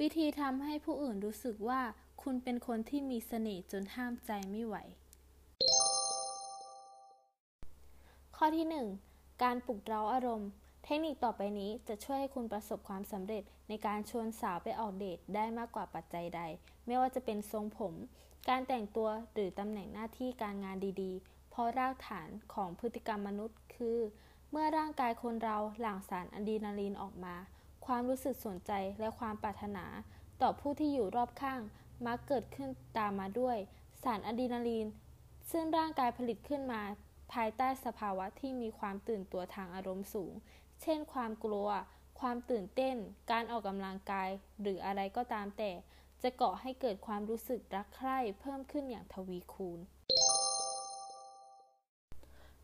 วิธีทำให้ผู้อื่นรู้สึกว่าคุณเป็นคนที่มีเสน่ห์จนห้ามใจไม่ไหว ข้อที่ 1 การปลุกเร้าอารมณ์ เทคนิคต่อไปนี้จะช่วยให้คุณประสบความสำเร็จในการชวนสาวไปออกเดทได้มากกว่าปัจจัยใด ไม่ว่าจะเป็นทรงผม การแต่งตัวหรือตำแหน่งหน้าที่การงานดีๆ เพราะรากฐานของพฤติกรรมมนุษย์คือ เมื่อร่างกายคนเราหลั่งสารอะดรีนาลีนออกมา ความรู้สึกสนใจและความปรารถนา ต่อผู้ที่อยู่รอบข้าง มักเกิดขึ้นตามมาด้วย สารอะดรีนาลีน ซึ่งร่างกายผลิตขึ้นมา ภายใต้สภาวะที่มีความตื่นตัวทางอารมณ์สูง เช่น ความกลัว ความตื่นเต้น การออกกำลังกาย หรืออะไรก็ตามแต่ จะเกาะให้เกิดความรู้สึกรักใคร่เพิ่มขึ้นอย่างทวีคูณ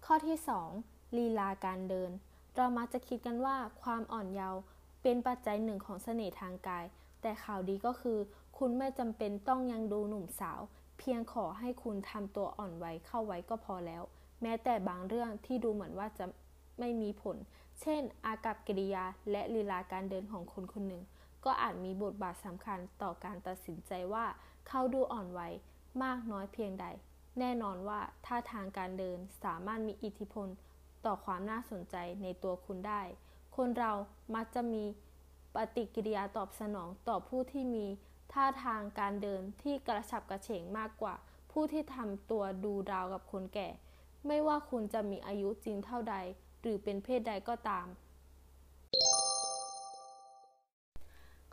ข้อที่ 2 ลีลาการเดิน เรามักจะคิดกันว่าความอ่อนเยาว์ เป็นปัจจัยหนึ่งของเสน่ห์ทางกาย แต่ข่าวดีก็คือ คุณไม่จำเป็นต้องยังดูหนุ่มสาว เพียงขอให้คุณทำตัวอ่อนไหวเข้าไว้ก็พอแล้ว แม้แต่บางเรื่องที่ดูเหมือนว่าจะไม่มีผล เช่น อากับกิริยาและลีลาการเดินของคนคนหนึ่ง ก็อาจมีบทบาทสำคัญต่อการตัดสินใจว่าเขาดูอ่อนไหวมากน้อยเพียงใด แน่นอนว่าท่าทางการเดินสามารถมีอิทธิพล ต่อความน่าสนใจในตัวคุณได้ คนเรามักจะมีปฏิกิริยาตอบสนองต่อผู้ที่มีท่าทางการเดินที่กระฉับกระเฉงมากกว่า ผู้ที่ทำตัวดูราวกับคนแก่ ไม่ว่าคุณจะมีอายุจริงเท่าใด หรือเป็นเพศใดก็ตาม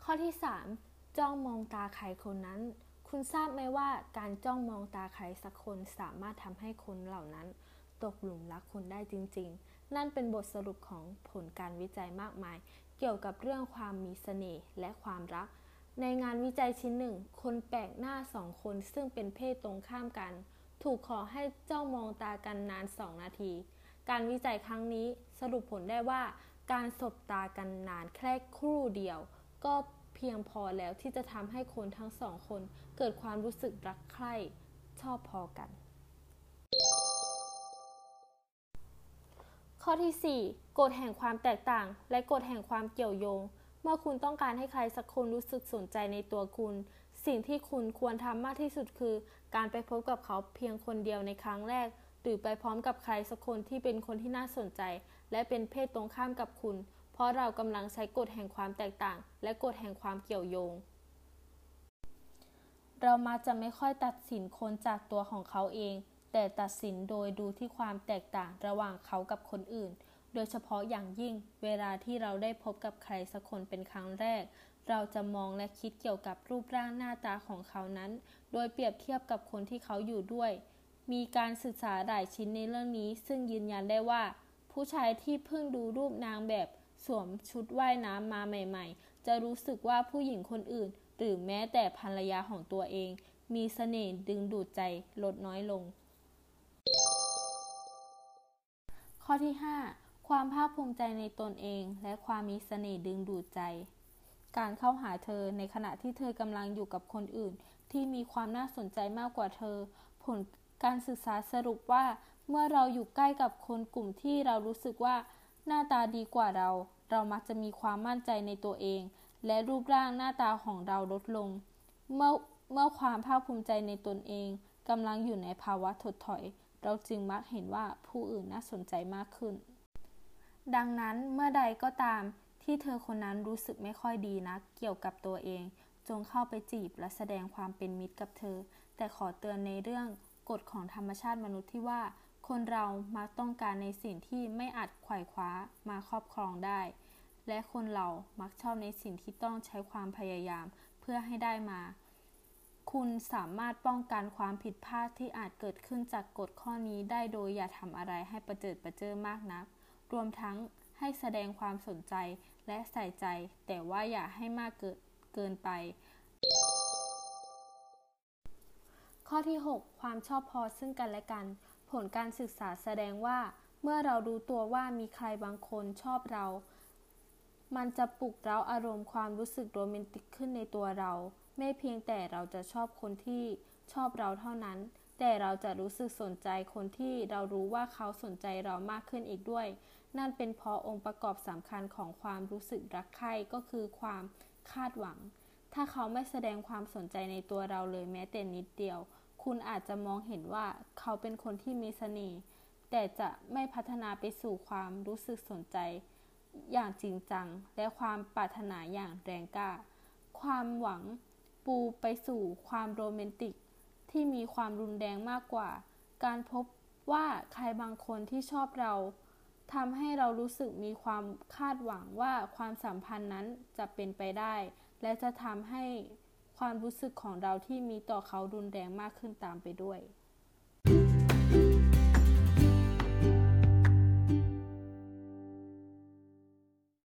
ข้อที่ 3 จ้องมองตาใครคนนั้น คุณทราบไหมว่าการจ้องมองตาใครสักคนสามารถทำให้คนเหล่านั้น ตกหลุมรักคุณได้จริง ๆ นั่นเป็นบทสรุปของผลการวิจัยมากมาย เกี่ยวกับเรื่องความมีเสน่ห์และความรัก ในงานวิจัยชิ้นหนึ่ง คนแปลกหน้าสองคนซึ่งเป็นเพศตรงข้ามกัน ถูกขอให้เจ้ามองตากันนานสองนาที การวิจัยครั้งนี้สรุปผลได้ว่า การสบตากันนานแค่ครู่เดียว ก็เพียงพอแล้วที่จะทำให้คนทั้งสองคน เกิดความรู้สึกรักใคร่ชอบพอกัน ข้อที่ 4 กฎแห่งความแตกต่าง และกฎแห่งความเกี่ยวโยง เมื่อคุณต้องการให้ใครสักคนรู้สึกสนใจในตัวคุณ สิ่งที่คุณควรทำมากที่สุดคือ การไปพบกับเขาเพียงคนเดียวในครั้งแรก หรือไปพร้อมกับใครสักคนที่เป็นคนที่น่าสนใจ และเป็นเพศตรงข้ามกับคุณ เพราะเรากำลังใช้กฎแห่งความแตกต่าง และกฎแห่งความเกี่ยวโยง เรามาจะไม่ค่อยตัดสินคนจากตัวของเขาเอง แต่ตัดสินโดยดูที่ความแตกต่างระหว่างเขากับคนอื่น โดยเฉพาะอย่างยิ่งเวลาที่เราได้พบกับใครสักคนเป็นครั้งแรก เราจะมองและคิดเกี่ยวกับรูปร่างหน้าตาของเขานั้น โดยเปรียบเทียบกับคนที่เขาอยู่ด้วย มีการศึกษาหลายชิ้นในเรื่องนี้ ซึ่งยืนยันได้ว่า ผู้ชายที่เพิ่งดูรูปนางแบบสวมชุดว่ายน้ำมาใหม่ ๆ จะรู้สึกว่าผู้หญิงคนอื่น หรือแม้แต่ภรรยาของตัวเอง มีเสน่ห์ดึงดูดใจลดน้อยลง ข้อที่ 5 ความภาคภูมิใจในตนเอง และความมีเสน่ห์ดึงดูดใจ การเข้าหาเธอในขณะที่เธอกำลังอยู่กับคนอื่น ที่มีความน่าสนใจมากกว่าเธอ ผลการศึกษาสรุปว่า เมื่อเราอยู่ใกล้กับคนกลุ่มที่เรารู้สึกว่า หน้าตาดีกว่าเรา เรามักจะมีความมั่นใจในตัวเอง และรูปร่างหน้าตาของเราลดลง เมื่อเมื่อความภาคภูมิใจในตนเองกำลังอยู่ในภาวะถดถอย เราจึงมักเห็นว่าผู้อื่นน่าสนใจมากขึ้น ดังนั้นเมื่อใดก็ตามที่เธอคนนั้นรู้สึกไม่ค่อยดีนักเกี่ยวกับตัวเอง จงเข้าไปจีบและแสดงความเป็นมิตรกับเธอ แต่ขอเตือนในเรื่องกฎของธรรมชาติมนุษย์ที่ว่า คนเรามักต้องการในสิ่งที่ไม่อาจไขว่คว้ามาครอบครองได้ และคนเรามักชอบในสิ่งที่ต้องใช้ความพยายามเพื่อให้ได้มา คุณสามารถป้องกันความผิดพลาดที่อาจเกิดขึ้นจากกฎข้อนี้ได้โดยอย่าทำอะไรให้ประเจิดประเจิอมากนัก รวมทั้งให้แสดงความสนใจและใส่ใจ แต่ว่าอย่าให้มากเกินเกินไป ข้อที่ 6 ความชอบพอซึ่งกันและกัน ผลการศึกษาแสดงว่า เมื่อเรารู้ตัวว่ามีใครบางคนชอบเรา มันจะปลุกเร้าอารมณ์ความรู้สึกโรแมนติกขึ้นในตัวเรา ไม่เพียงแต่เราจะชอบคนที่ชอบเราเท่านั้น แต่เราจะรู้สึกสนใจคนที่เรารู้ว่าเขาสนใจเรามากขึ้นอีกด้วย นั่นเป็นเพราะองค์ประกอบสำคัญของความรู้สึกรักใคร่ก็คือความคาดหวัง ถ้าเขาไม่แสดงความสนใจในตัวเราเลยแม้แต่นิดเดียว คุณอาจจะมองเห็นว่าเขาเป็นคนที่มีเสน่ห์ แต่จะไม่พัฒนาไปสู่ความรู้สึกสนใจ อย่างจริงจัง และความปรารถนาอย่างแรงกล้า ความหวัง ปูไปสู่ความโรแมนติก ที่มีความรุนแรงมากกว่า การพบว่าใครบางคนที่ชอบเราทำให้เรารู้สึกมีความคาดหวังว่าความสัมพันธ์นั้นจะเป็นไปได้ และจะทำให้ความรู้สึกของเราที่มีต่อเขารุนแรงมากขึ้นตามไปด้วย